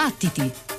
Battiti!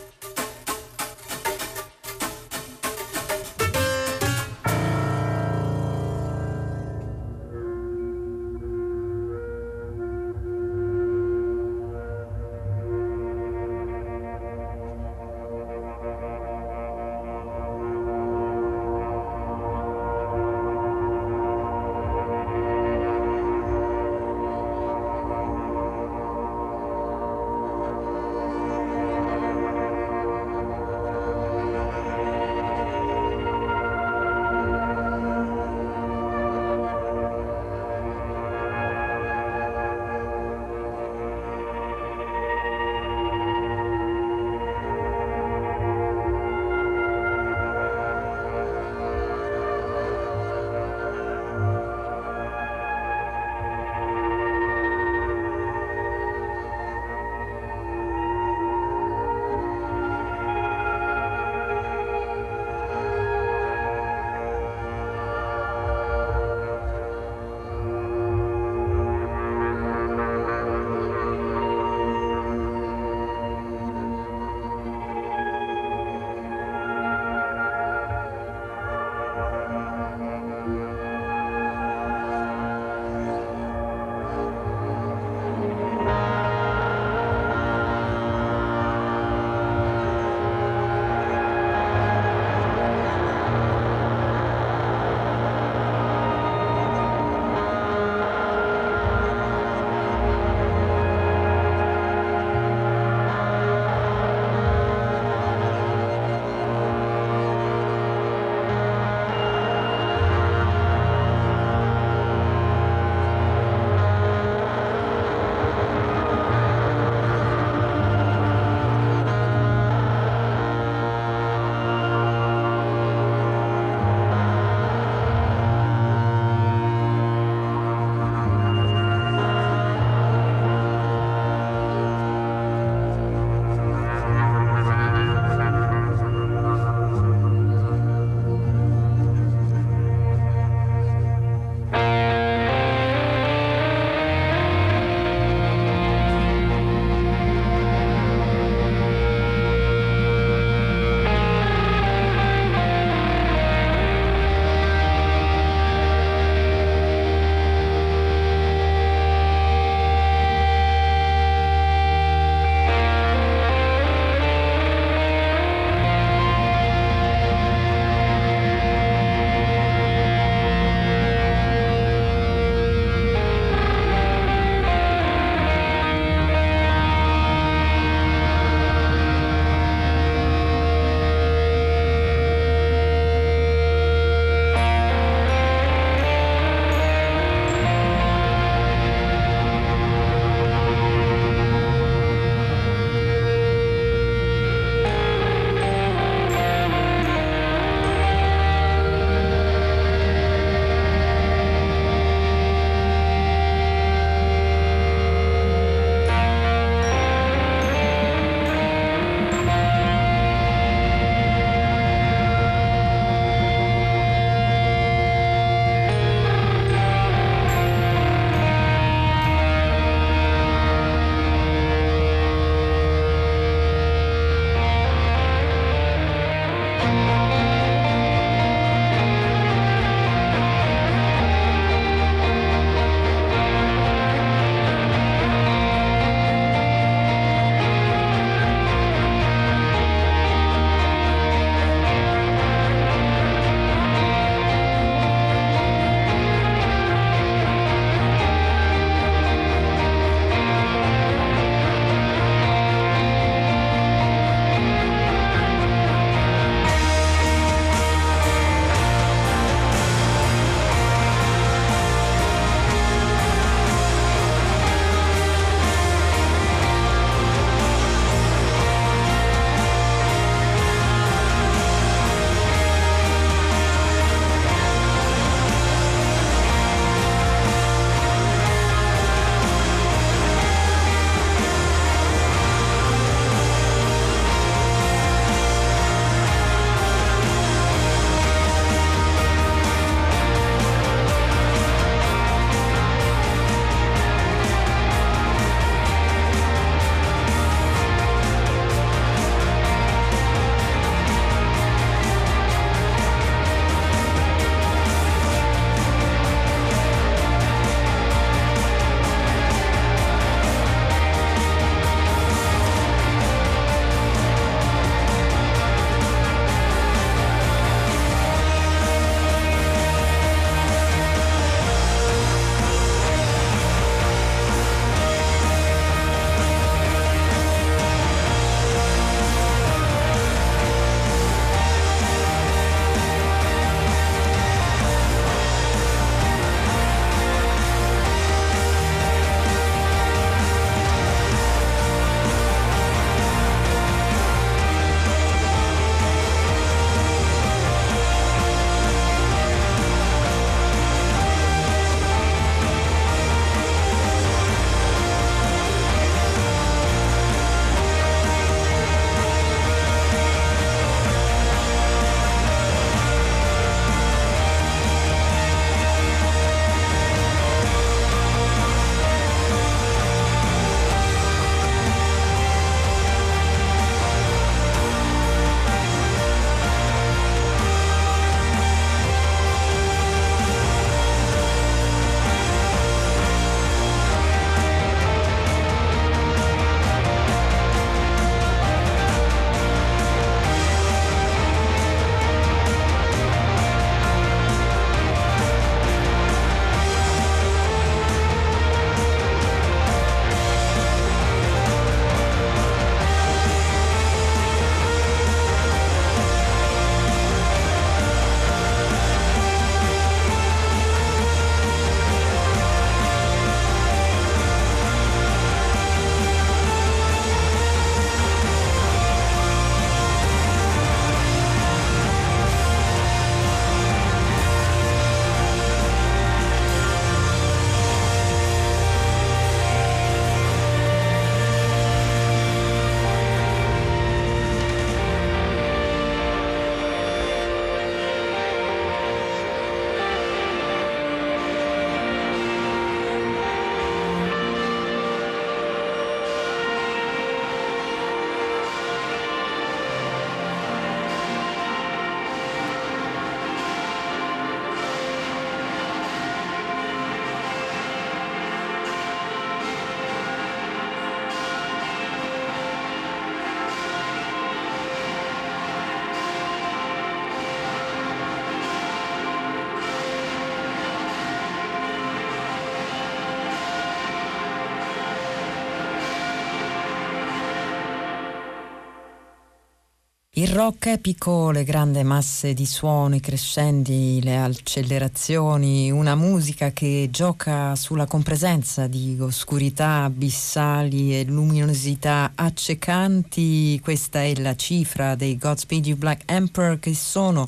Il rock epico, le grandi masse di suoni crescendi, le accelerazioni, una musica che gioca sulla compresenza di oscurità abissali e luminosità accecanti, questa è la cifra dei Godspeed You Black Emperor che sono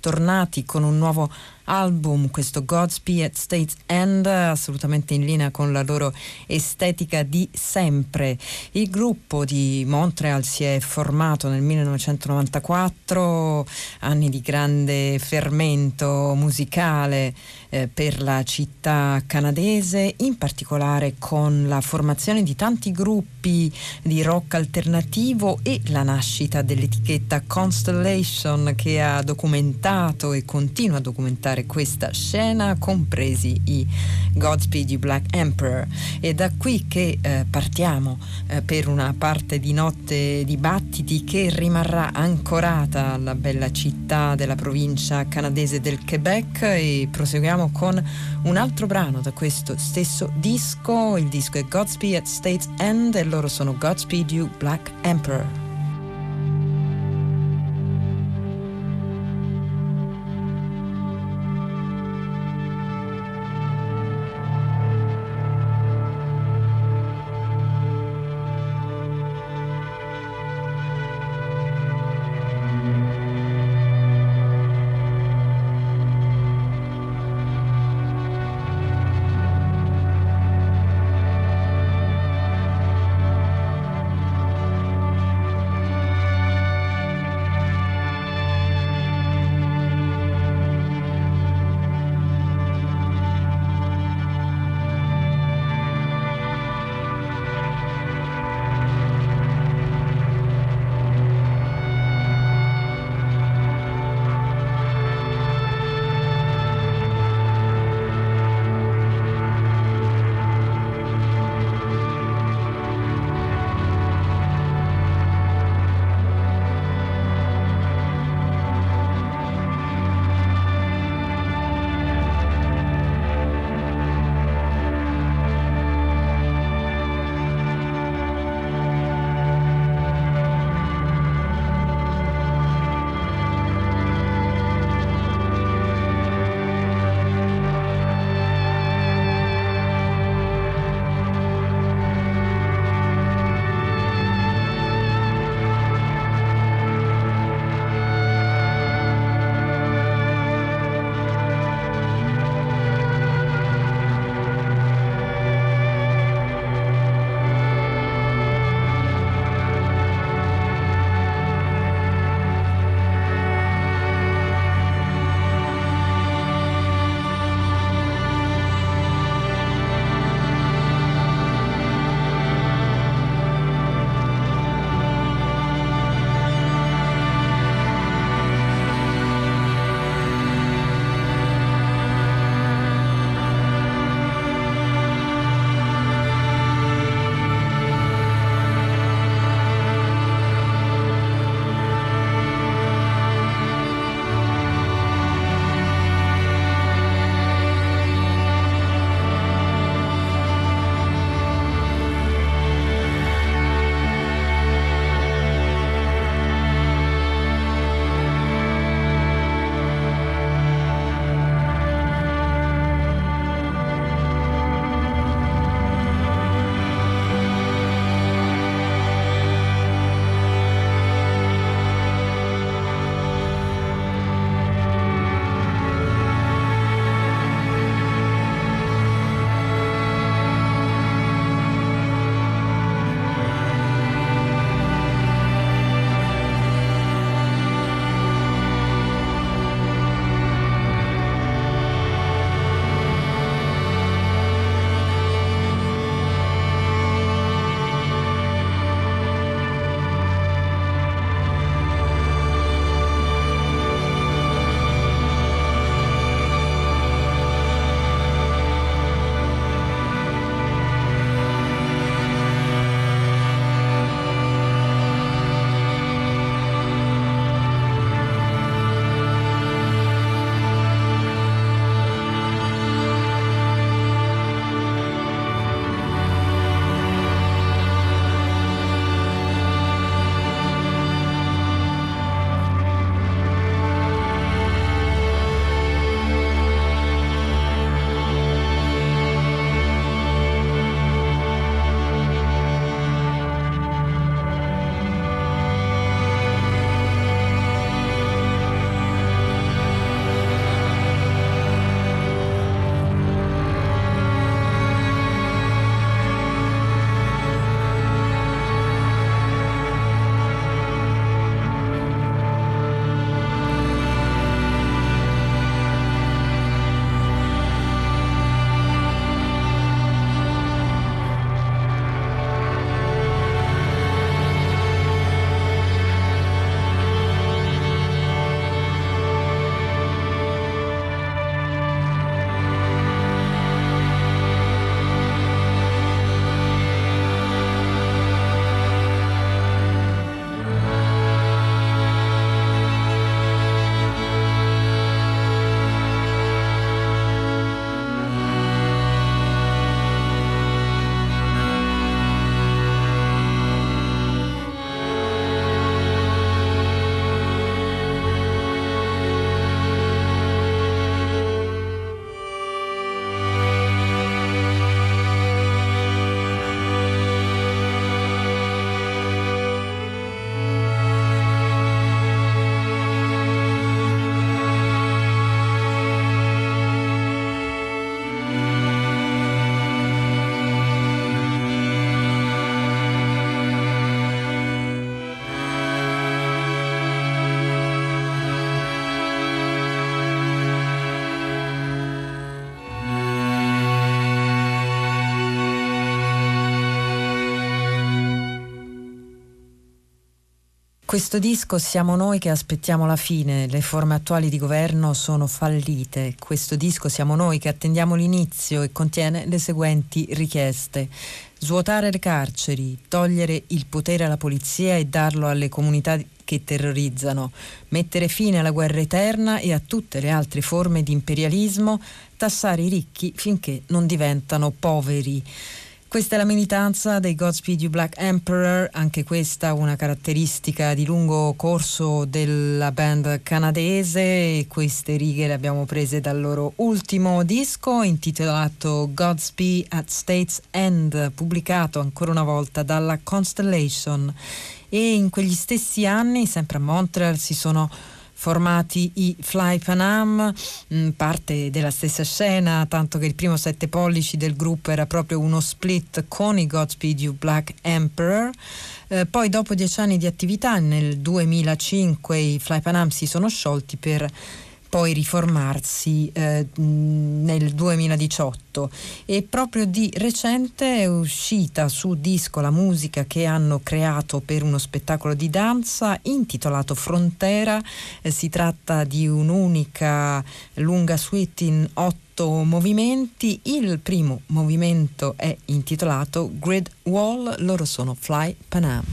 tornati con un nuovo album, questo Godspeed at State's End, assolutamente in linea con la loro estetica di sempre. Il gruppo di Montreal si è formato nel 1994, anni di grande fermento musicale eh, per la città canadese, in particolare con la formazione di tanti gruppi di rock alternativo e la nascita dell'etichetta Constellation che ha documentato e continua a documentare questa scena, compresi i Godspeed You Black Emperor. È da qui che eh, partiamo eh, per una parte di notte di battiti che rimarrà ancorata alla bella città della provincia canadese del Quebec e proseguiamo con un altro brano da questo stesso disco. Il disco è Godspeed at State's End e loro sono Godspeed You Black Emperor. Questo disco siamo noi che aspettiamo la fine, le forme attuali di governo sono fallite, questo disco siamo noi che attendiamo l'inizio e contiene le seguenti richieste. Svuotare le carceri, togliere il potere alla polizia e darlo alle comunità che terrorizzano, mettere fine alla guerra eterna e a tutte le altre forme di imperialismo, tassare i ricchi finché non diventano poveri. Questa è la militanza dei Godspeed You Black Emperor, anche questa una caratteristica di lungo corso della band canadese. Queste righe le abbiamo prese dal loro ultimo disco intitolato Godspeed at States End, pubblicato ancora una volta dalla Constellation. E in quegli stessi anni, sempre a Montreal, si sono formati i Fly Panam, mm, parte della stessa scena, tanto che il primo sette pollici del gruppo era proprio uno split con i Godspeed You Black Emperor. Eh, poi dopo dieci anni di attività nel 2005 i Fly Panam si sono sciolti per poi riformarsi eh, nel 2018 e proprio di recente è uscita su disco la musica che hanno creato per uno spettacolo di danza intitolato Frontera, eh, si tratta di un'unica lunga suite in otto movimenti, il primo movimento è intitolato Grid Wall, loro sono Fly Panam.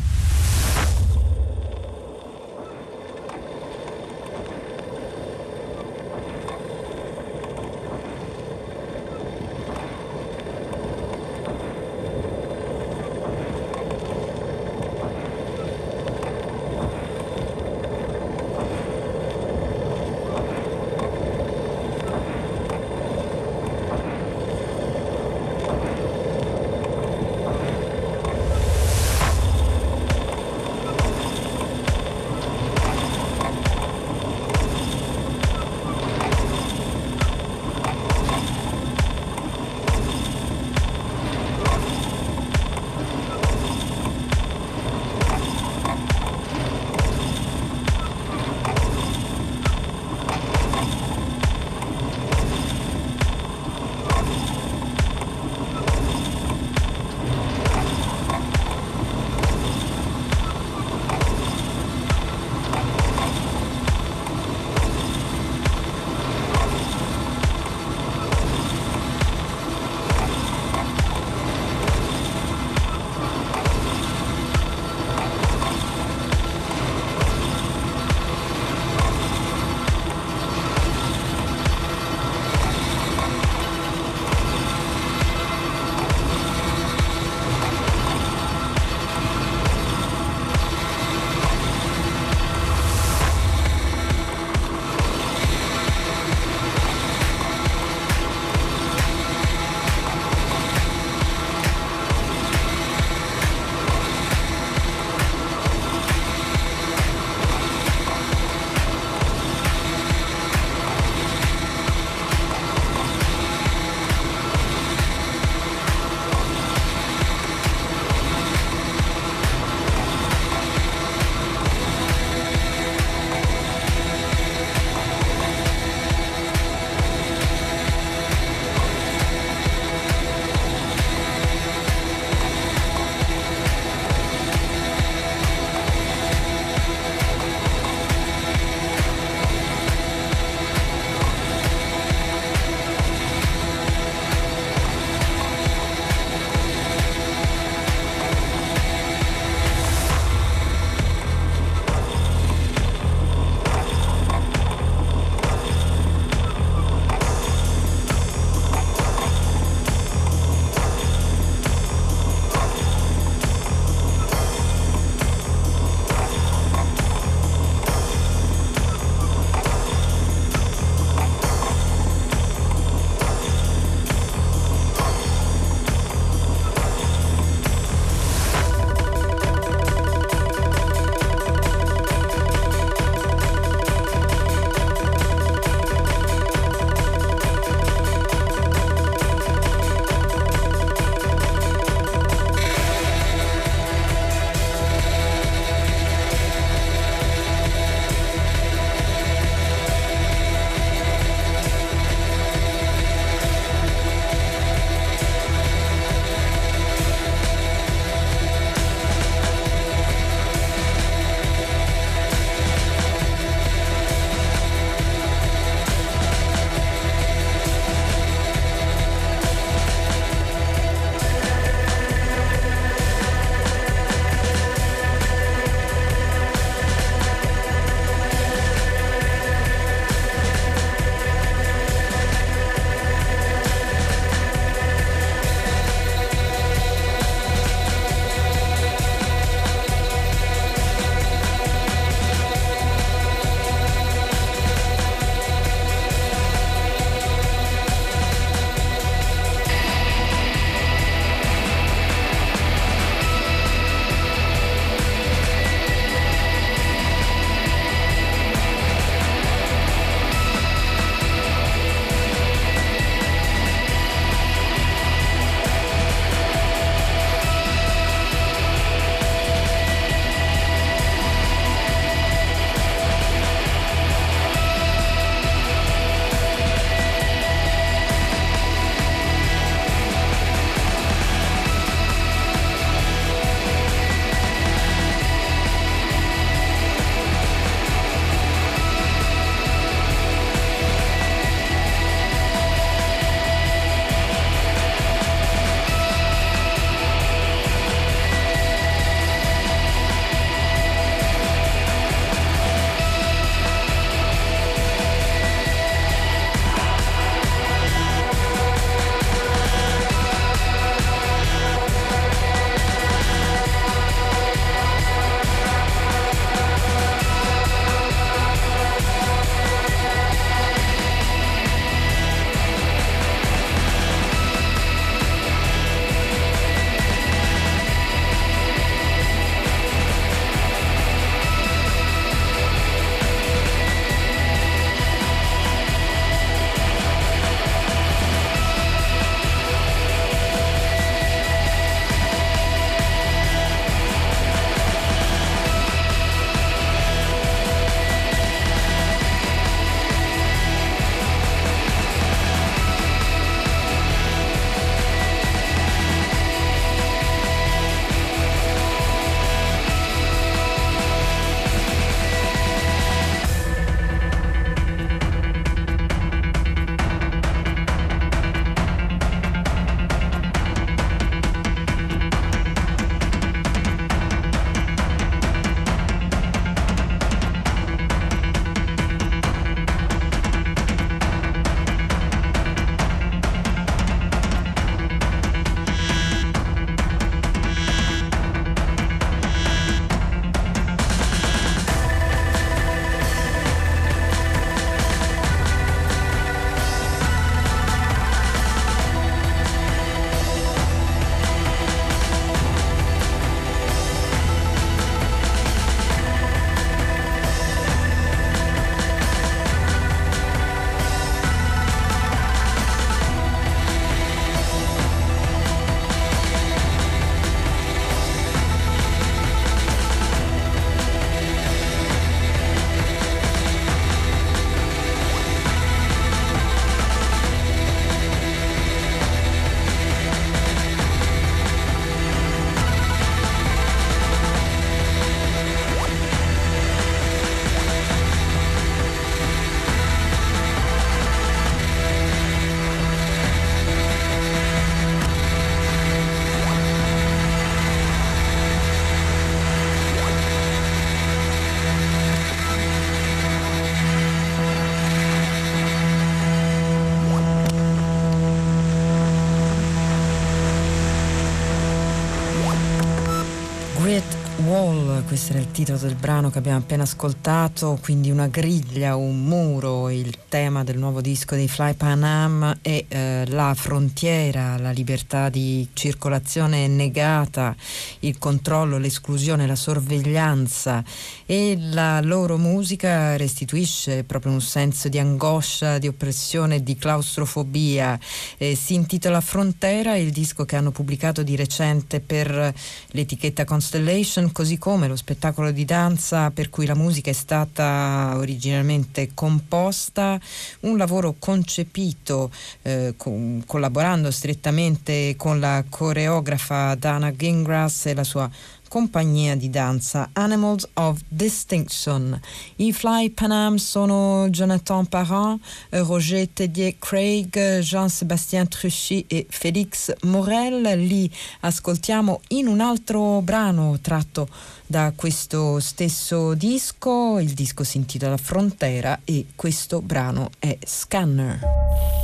Questo era il titolo del brano che abbiamo appena ascoltato, quindi una griglia, un muro, il tema del nuovo disco dei Fly Pan Am e eh, la frontiera, la libertà di circolazione negata, il controllo, l'esclusione, la sorveglianza e la loro musica restituisce proprio un senso di angoscia, di oppressione, di claustrofobia. Eh, si intitola Frontera, il disco che hanno pubblicato di recente per l'etichetta Constellation così come lo spettacolo di danza per cui la musica è stata originalmente composta, un lavoro concepito eh, con, collaborando strettamente con la coreografa Dana Gingras e la sua compagnia di danza Animals of Distinction. I Fly Panam sono Jonathan Parent, Roger Tedier Craig, Jean-Sébastien Truchy e Félix Morel. Li ascoltiamo in un altro brano tratto da questo stesso disco. Il disco si intitola Frontera e questo brano è Scanner.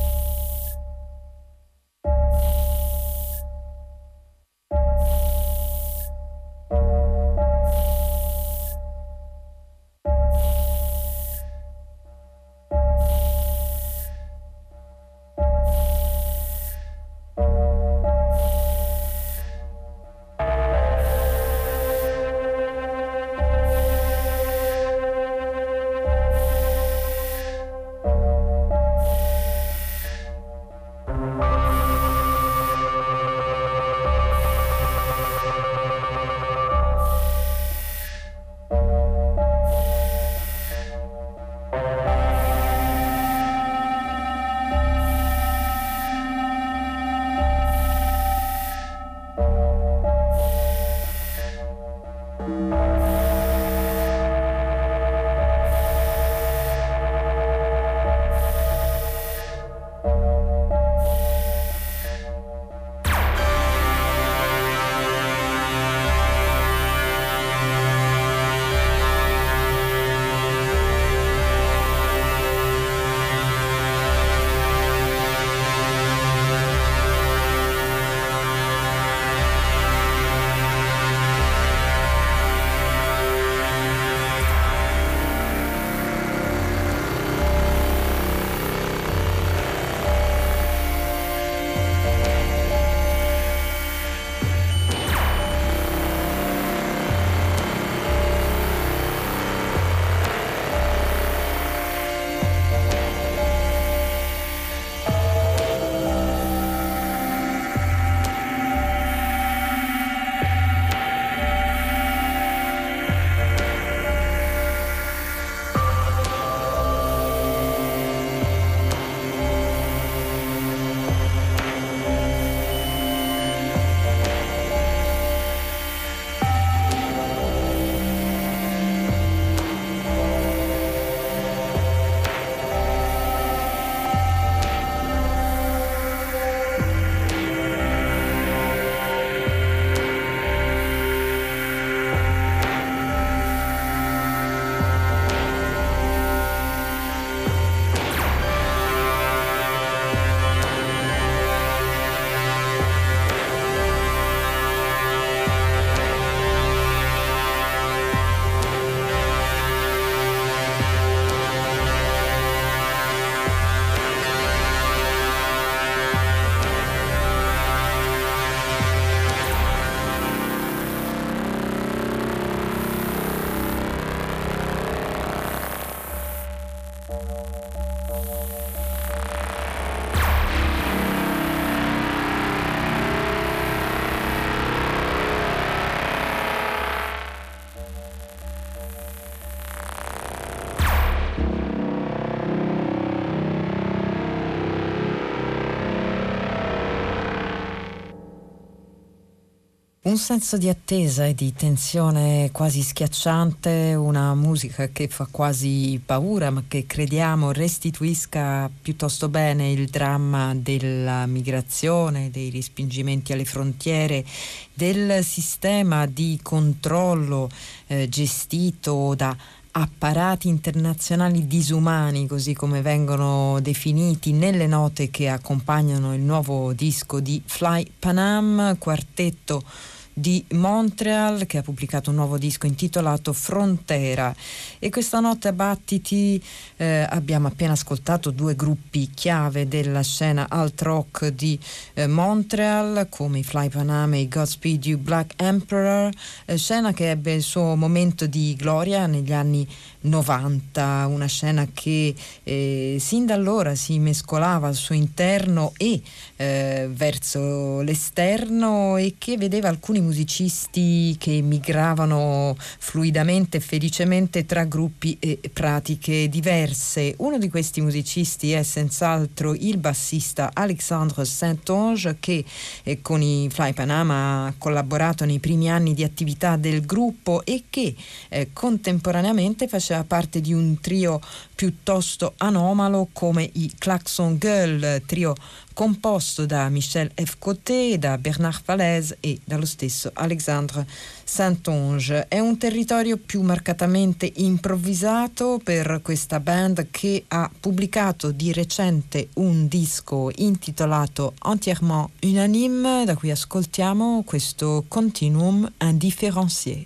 Un senso di attesa e di tensione quasi schiacciante, una musica che fa quasi paura ma che crediamo restituisca piuttosto bene il dramma della migrazione, dei respingimenti alle frontiere, del sistema di controllo eh, gestito da apparati internazionali disumani, così come vengono definiti nelle note che accompagnano il nuovo disco di Fly Panam, quartetto di Montreal che ha pubblicato un nuovo disco intitolato Frontera. E questa notte a Battiti eh, abbiamo appena ascoltato due gruppi chiave della scena alt rock di eh, Montreal come i Fly Panama e i Godspeed You Black Emperor, eh, scena che ebbe il suo momento di gloria negli anni 90, una scena che eh, sin da allora si mescolava al suo interno e eh, verso l'esterno e che vedeva alcuni musicisti che migravano fluidamente e felicemente tra gruppi e pratiche diverse. Uno di questi musicisti è senz'altro il bassista Alexandre Saint-Onge che eh, con i Fly Panama ha collaborato nei primi anni di attività del gruppo e che eh, contemporaneamente faceva parte di un trio piuttosto anomalo come i Klaxon Girl, trio composto da Michel F. Coté, da Bernard Falaise e dallo stesso Alexandre Saint-Onge. È un territorio più marcatamente improvvisato per questa band che ha pubblicato di recente un disco intitolato Entièrement Unanime, da cui ascoltiamo questo Continuum Indifferencié.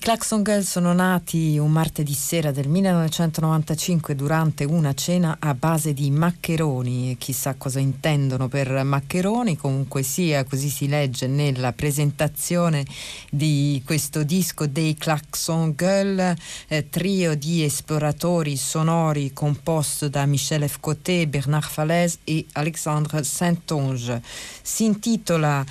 Claxon Girls sono nati un martedì sera del 1995 durante una cena a base di maccheroni chissà cosa intendono per maccheroni, comunque sia, così si legge nella presentazione di questo disco dei Claxon Girls, eh, trio di esploratori sonori composto da Michel Fcoté, Bernard Falaise e Alexandre Saint-Onge. Si intitola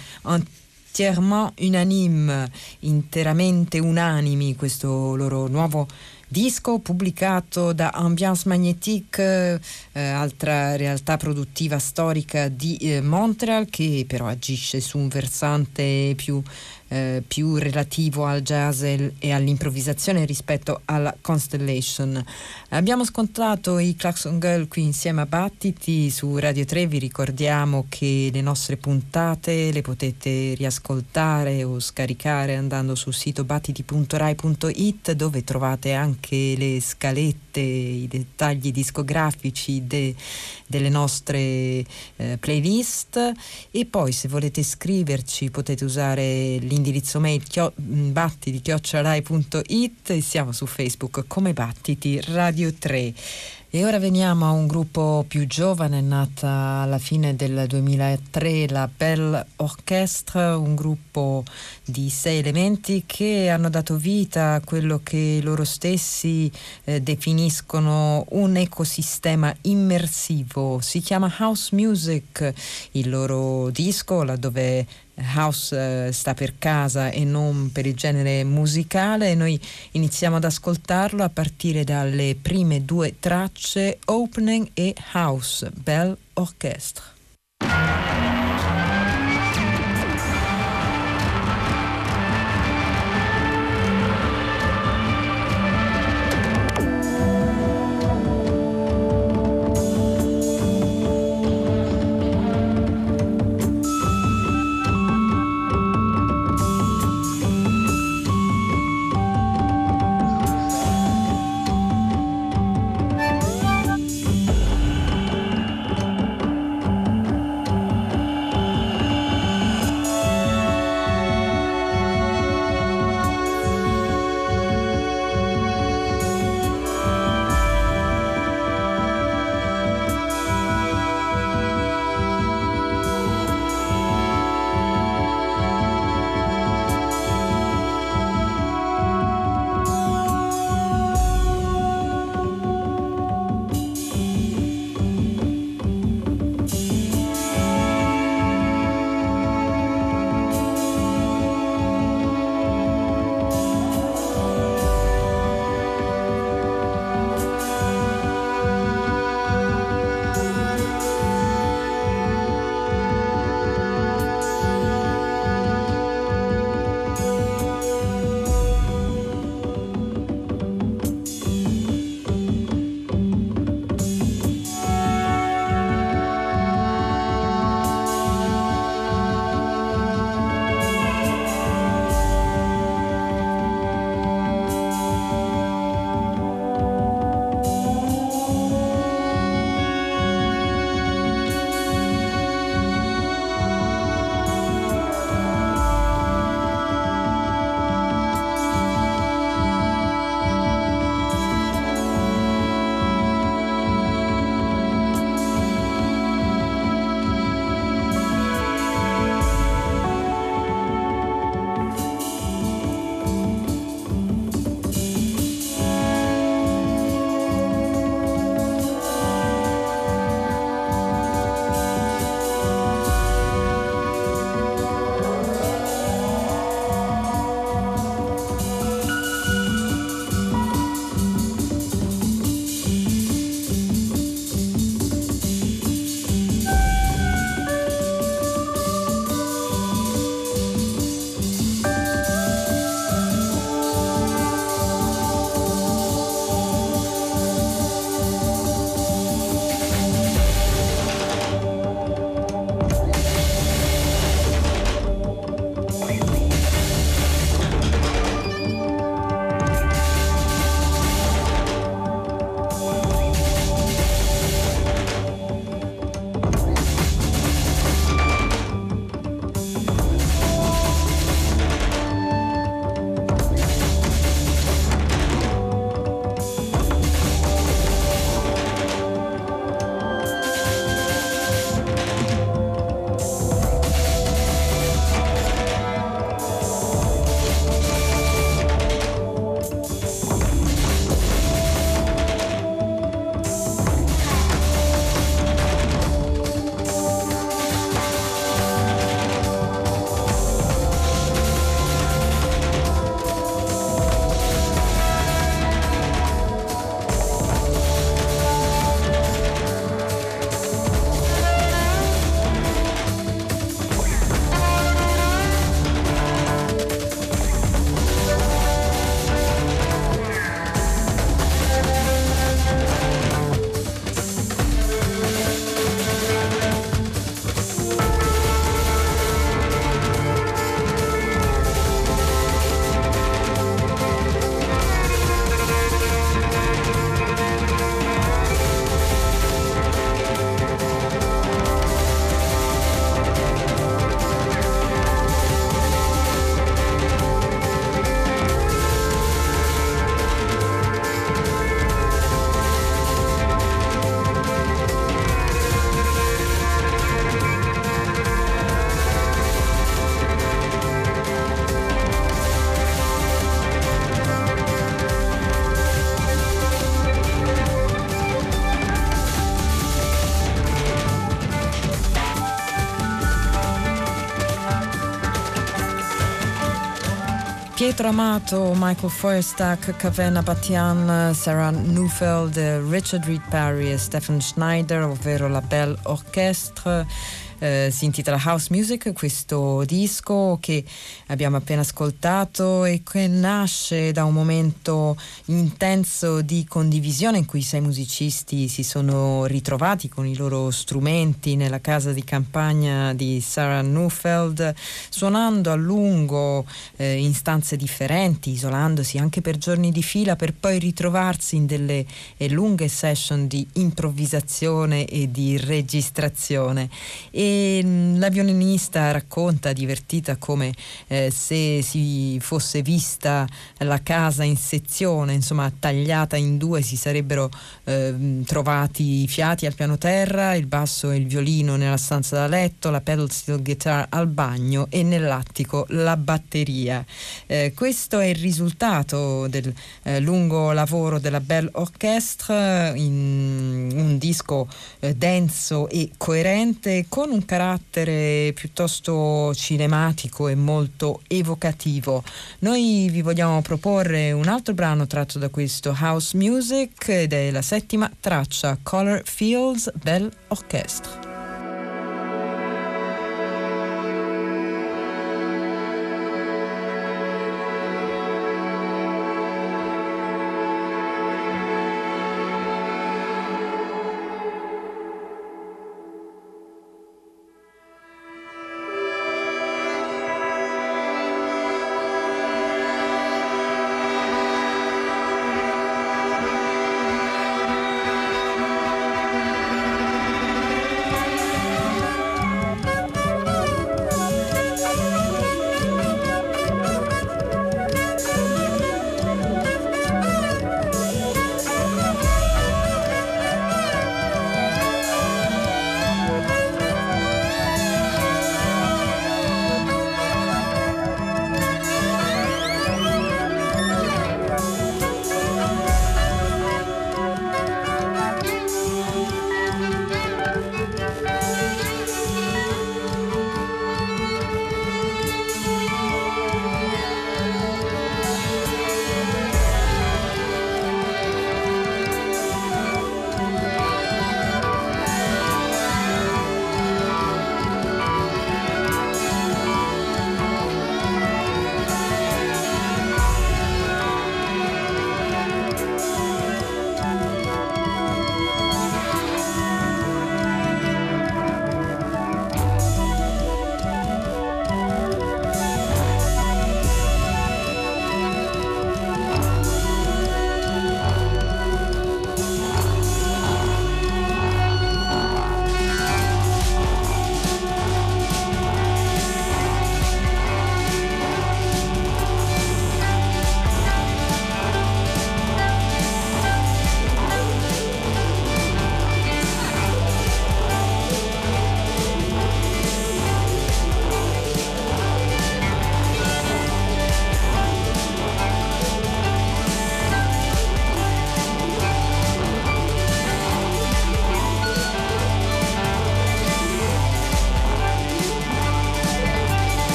entièrement unanime, interamente unanimi, questo loro nuovo disco pubblicato da Ambiance Magnétique, eh, altra realtà produttiva storica di eh, Montreal che però agisce su un versante più eh, più relativo al jazz e all'improvvisazione rispetto alla Constellation. Abbiamo scontrato i Claxon Girl qui insieme a Battiti su Radio 3, vi ricordiamo che le nostre puntate le potete riascoltare o scaricare andando sul sito battiti.rai.it dove trovate anche le scalette, i dettagli discografici de, delle nostre eh, playlist e poi se volete scriverci potete usare l'indirizzo l'indirizzo mail chio, mm, battiti.it e siamo su Facebook come Battiti Radio 3. E ora veniamo a un gruppo più giovane, nata alla fine del 2003, la Belle Orchestre, un gruppo di sei elementi che hanno dato vita a quello che loro stessi eh, definiscono un ecosistema immersivo. Si chiama House Music, il loro disco, laddove house eh, sta per casa e non per il genere musicale e noi iniziamo ad ascoltarlo a partire dalle prime due tracce Opening e House Bell Orchestra. Pietro Amato, Michael Feuerstack, Kavena Batian, Sarah Neufeld, Richard Reed Parry e Stephen Schneider, ovvero la Belle Orchestre eh, si intitola House Music, questo disco che abbiamo appena ascoltato e che nasce da un momento intenso di condivisione in cui sei musicisti si sono ritrovati con i loro strumenti nella casa di campagna di Sarah Neufeld, suonando a lungo eh, in stanze differenti, isolandosi anche per giorni di fila per poi ritrovarsi in delle eh, lunghe session di improvvisazione e di registrazione. E la violinista racconta divertita come eh, se si fosse vista la casa in sezione, insomma tagliata in due, si sarebbero eh, trovati i fiati al piano terra, il basso e il violino nella stanza da letto, la pedal steel guitar al bagno e nell'attico la batteria. Eh, questo è il risultato del eh, lungo lavoro della Belle Orchestre in un disco eh, denso e coerente con un carattere piuttosto cinematico e molto evocativo. Noi vi vogliamo proporre un altro brano tratto da questo house music ed è la settima traccia Color Fields Bell Orchestra.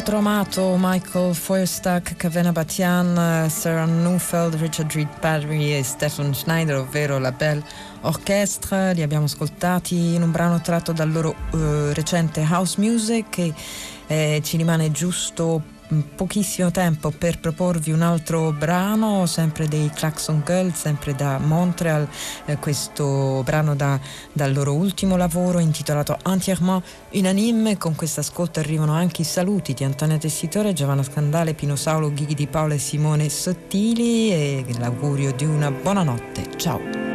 Pietro Amato, Michael Feuerstack, Kavena Batian, Sarah Neufeld, Richard Reed Padry e Stephen Schneider, ovvero la Belle Orchestra. Li abbiamo ascoltati in un brano tratto dal loro uh, recente House Music e eh, ci rimane giusto pochissimo tempo per proporvi un altro brano, sempre dei Claxon Girls, sempre da Montreal, eh, questo brano da, dal loro ultimo lavoro intitolato Entièrement Unanime. Con questo ascolto arrivano anche i saluti di Antonia Tessitore, Giovanna Scandale, Pino Saulo, Ghighi di Paolo e Simone Sottili e l'augurio di una buona notte. Ciao!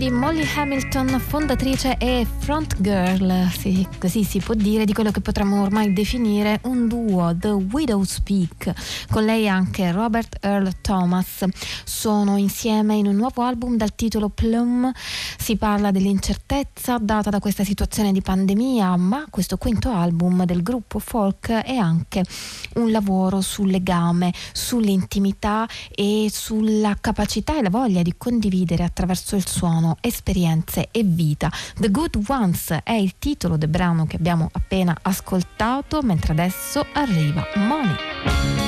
Di Molly Hamilton, fondatrice e front girl, sì, così si può dire, di quello che potremmo ormai definire un duo, The Widow's Peak. Con lei anche Robert Earl Thomas. Sono insieme in un nuovo album dal titolo Plum. Si parla dell'incertezza data da questa situazione di pandemia, ma questo quinto album del gruppo folk è anche un lavoro sul legame, sull'intimità e sulla capacità e la voglia di condividere attraverso il suono esperienze e vita. The Good Ones è il titolo del brano che abbiamo appena ascoltato, mentre adesso arriva Money.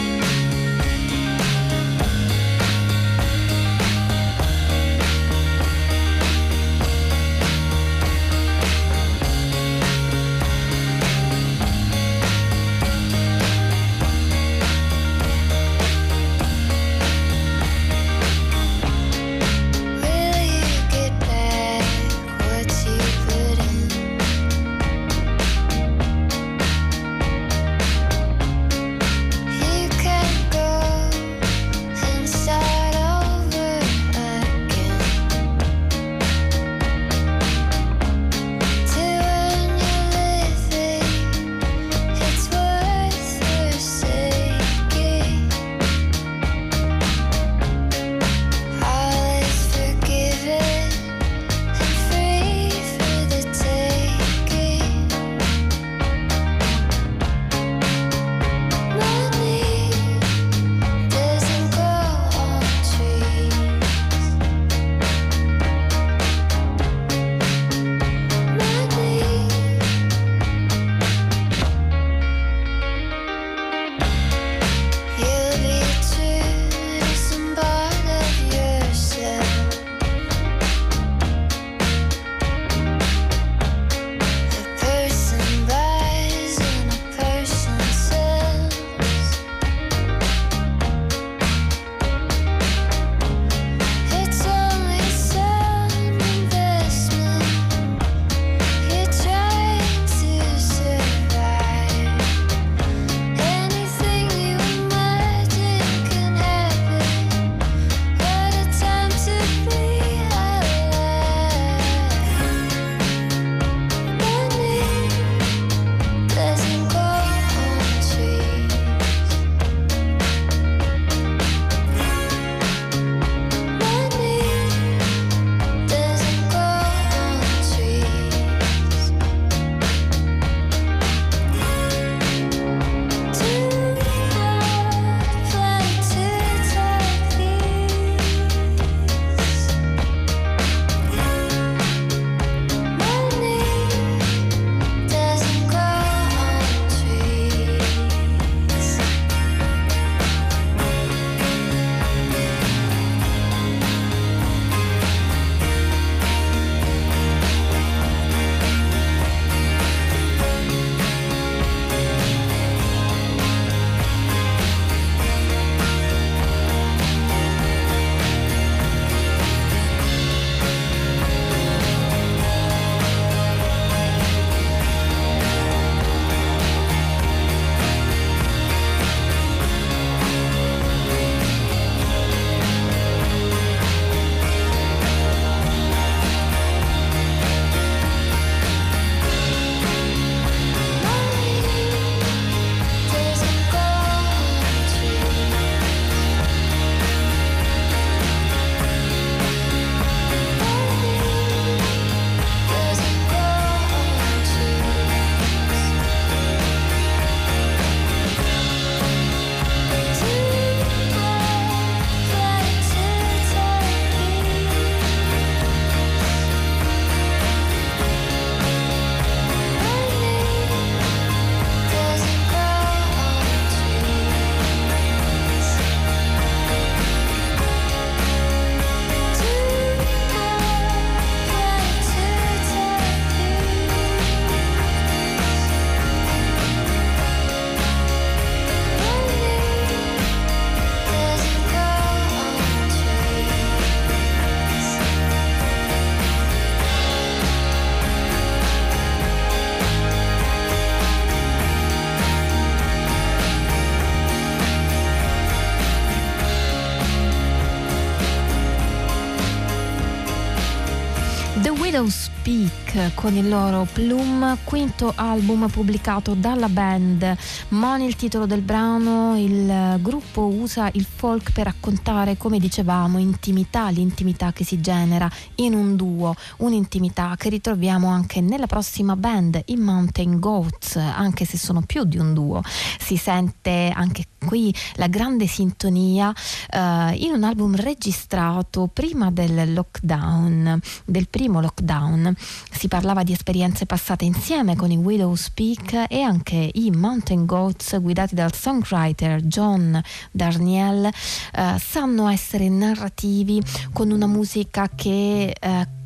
Con il loro Plume, quinto album pubblicato dalla band. Money il titolo del brano, il gruppo usa il folk per raccontare, come dicevamo, intimità, l'intimità che si genera in un duo, un'intimità che ritroviamo anche nella prossima band, i Mountain Goats, anche se sono più di un duo. Si sente anche qui la grande sintonia uh, in un album registrato prima del lockdown, del primo lockdown. Si parlava di esperienze passate insieme con i Widow's Peak e anche i Mountain Goats guidati dal songwriter John Darniel uh, sanno essere narrativi con una musica che uh,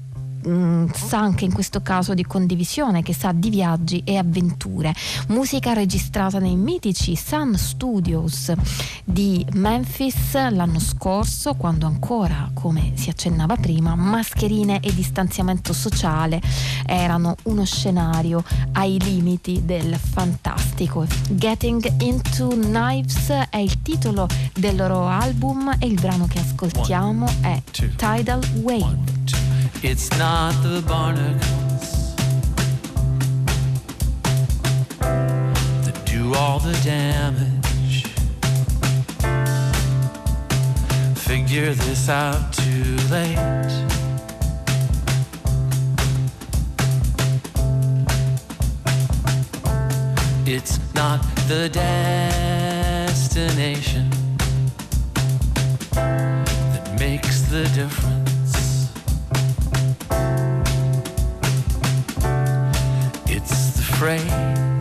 mh, mm, sa anche in questo caso di condivisione, che sa di viaggi e avventure. Musica registrata nei mitici Sun Studios di Memphis l'anno scorso, quando ancora, come si accennava prima, mascherine e distanziamento sociale erano uno scenario ai limiti del fantastico. Getting into Knives è il titolo del loro album e il brano che ascoltiamo è Tidal Wave. It's not the barnacles that do all the damage. Figure this out too late. It's not the destination that makes the difference. Afraid.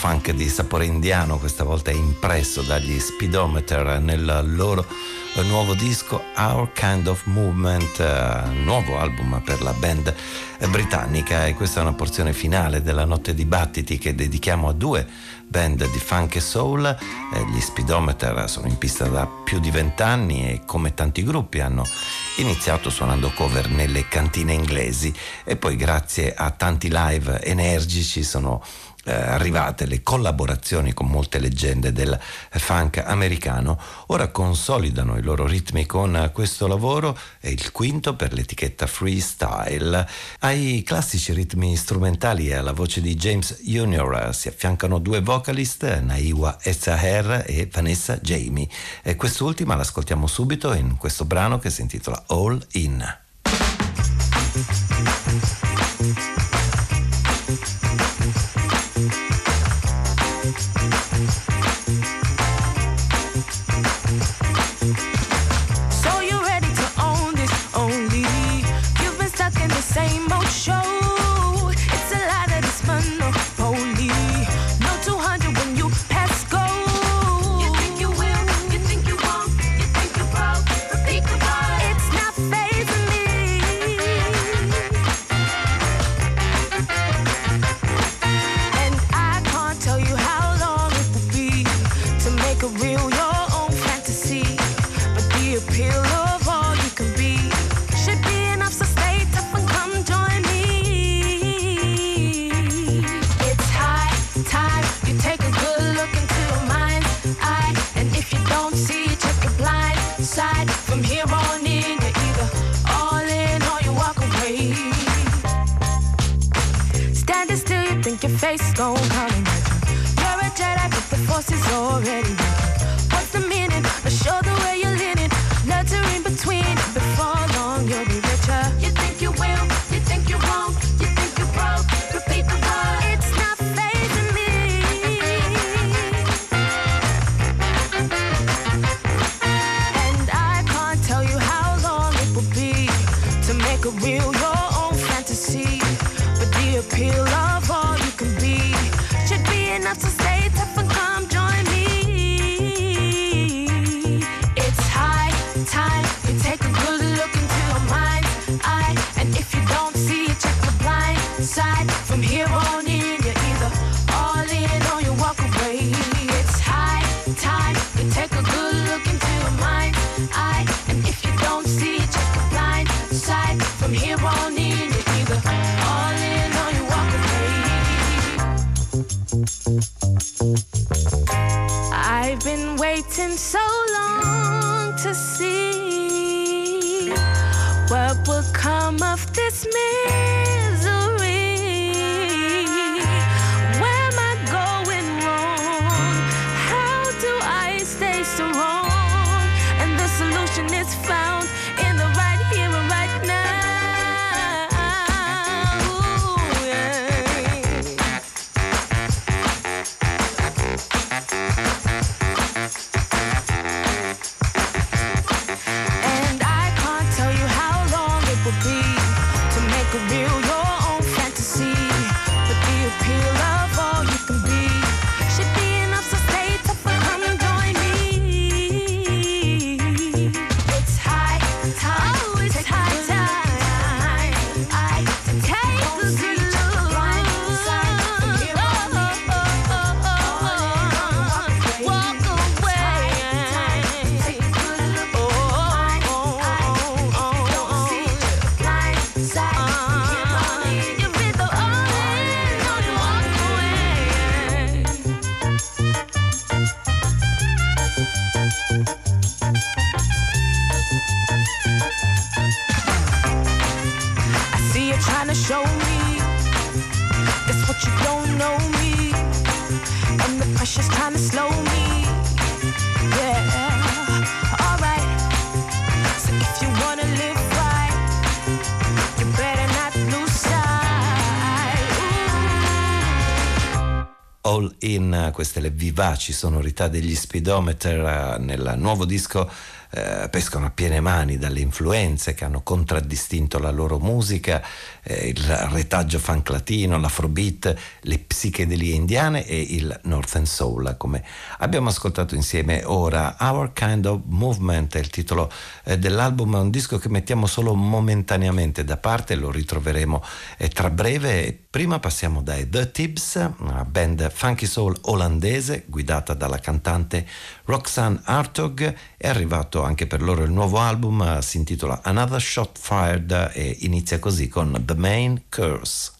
Funk di sapore indiano questa volta impresso dagli Speedometer nel loro nuovo disco Our Kind of Movement, eh, nuovo album per la band britannica e questa è una porzione finale della notte di battiti che dedichiamo a due band di funk e soul. Gli Speedometer sono in pista da più di vent'anni e come tanti gruppi hanno iniziato suonando cover nelle cantine inglesi e poi grazie a tanti live energici sono eh, arrivate le collaborazioni con molte leggende del funk americano, ora consolidano i loro ritmi con questo lavoro, è il quinto per l'etichetta Freestyle. Ai classici ritmi strumentali e alla voce di James Jr. si affiancano due vocalist, Naiwa Ezaher e Vanessa Jamie. E quest'ultima l'ascoltiamo subito in questo brano che si intitola All In. Queste le vivaci sonorità degli speedometer eh, nel nuovo disco eh, pescano a piene mani dalle influenze che hanno contraddistinto la loro musica, eh, il retaggio funk latino, l'afrobeat, le psichedelie indiane e il northern soul, come abbiamo ascoltato insieme ora. Our Kind of Movement è il titolo eh, dell'album, è un disco che mettiamo solo momentaneamente da parte, lo ritroveremo eh, tra breve. Prima passiamo dai The Tibbs, una band funky soul olandese guidata dalla cantante Roxanne Hartog. È arrivato anche per loro il nuovo album, si intitola Another Shot Fired e inizia così con The Main Curse.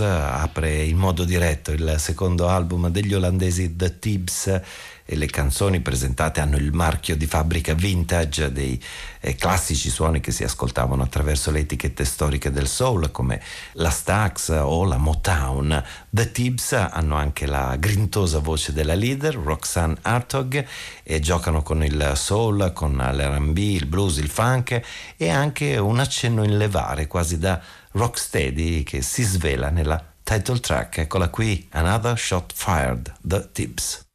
Apre in modo diretto il secondo album degli olandesi The Tibbs e le canzoni presentate hanno il marchio di fabbrica vintage dei eh, classici suoni che si ascoltavano attraverso le etichette storiche del soul come la Stax o la Motown. The Tibbs hanno anche la grintosa voce della leader Roxanne Hartog e giocano con il soul, con l'R&B, il blues, il funk e anche un accenno in levare quasi da rocksteady che si svela nella title track. Eccola qui, Another Shot Fired, The Tips.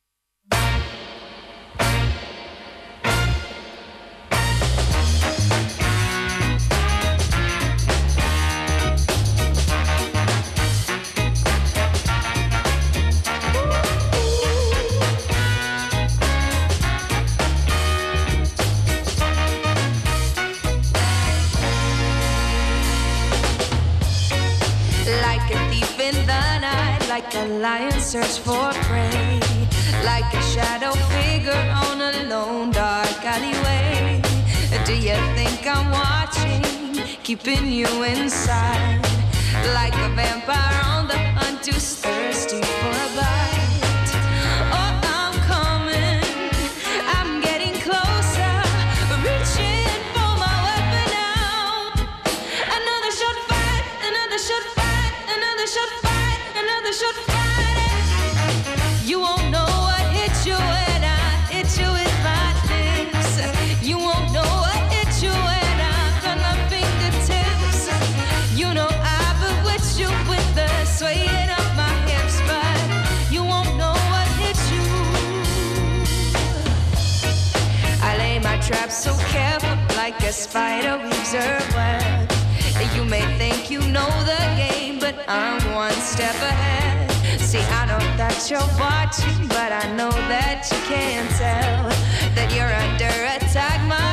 Like a lion search for prey, like a shadow figure on a lone dark alleyway. Do you think I'm watching, keeping you inside, like a vampire on the hunt who's thirsty for a bite? Spider weaves her web. You may think you know the game, but I'm one step ahead. See, I know that you're watching, but I know that you can't tell that you're under attack, my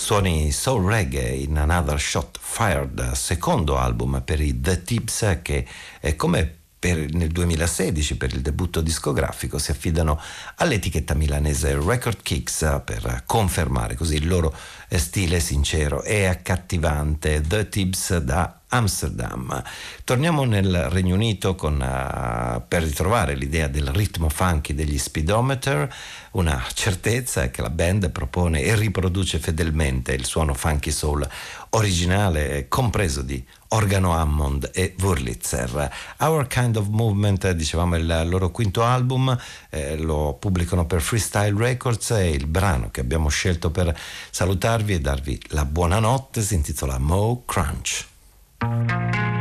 suoni soul reggae in Another Shot Fired, secondo album per i The Tips che è come per, nel 2016 per il debutto discografico si affidano all'etichetta milanese Record Kicks per confermare così il loro stile sincero e accattivante. The Tips da Amsterdam. Torniamo nel Regno Unito con, uh, per ritrovare l'idea del ritmo funky degli speedometer. Una certezza è che la band propone e riproduce fedelmente il suono funky soul originale, compreso di organo Hammond e Wurlitzer. Our Kind of Movement, dicevamo, è il loro quinto album, eh, lo pubblicano per Freestyle Records e il brano che abbiamo scelto per salutarvi e darvi la buonanotte si intitola Mo Crunch. Música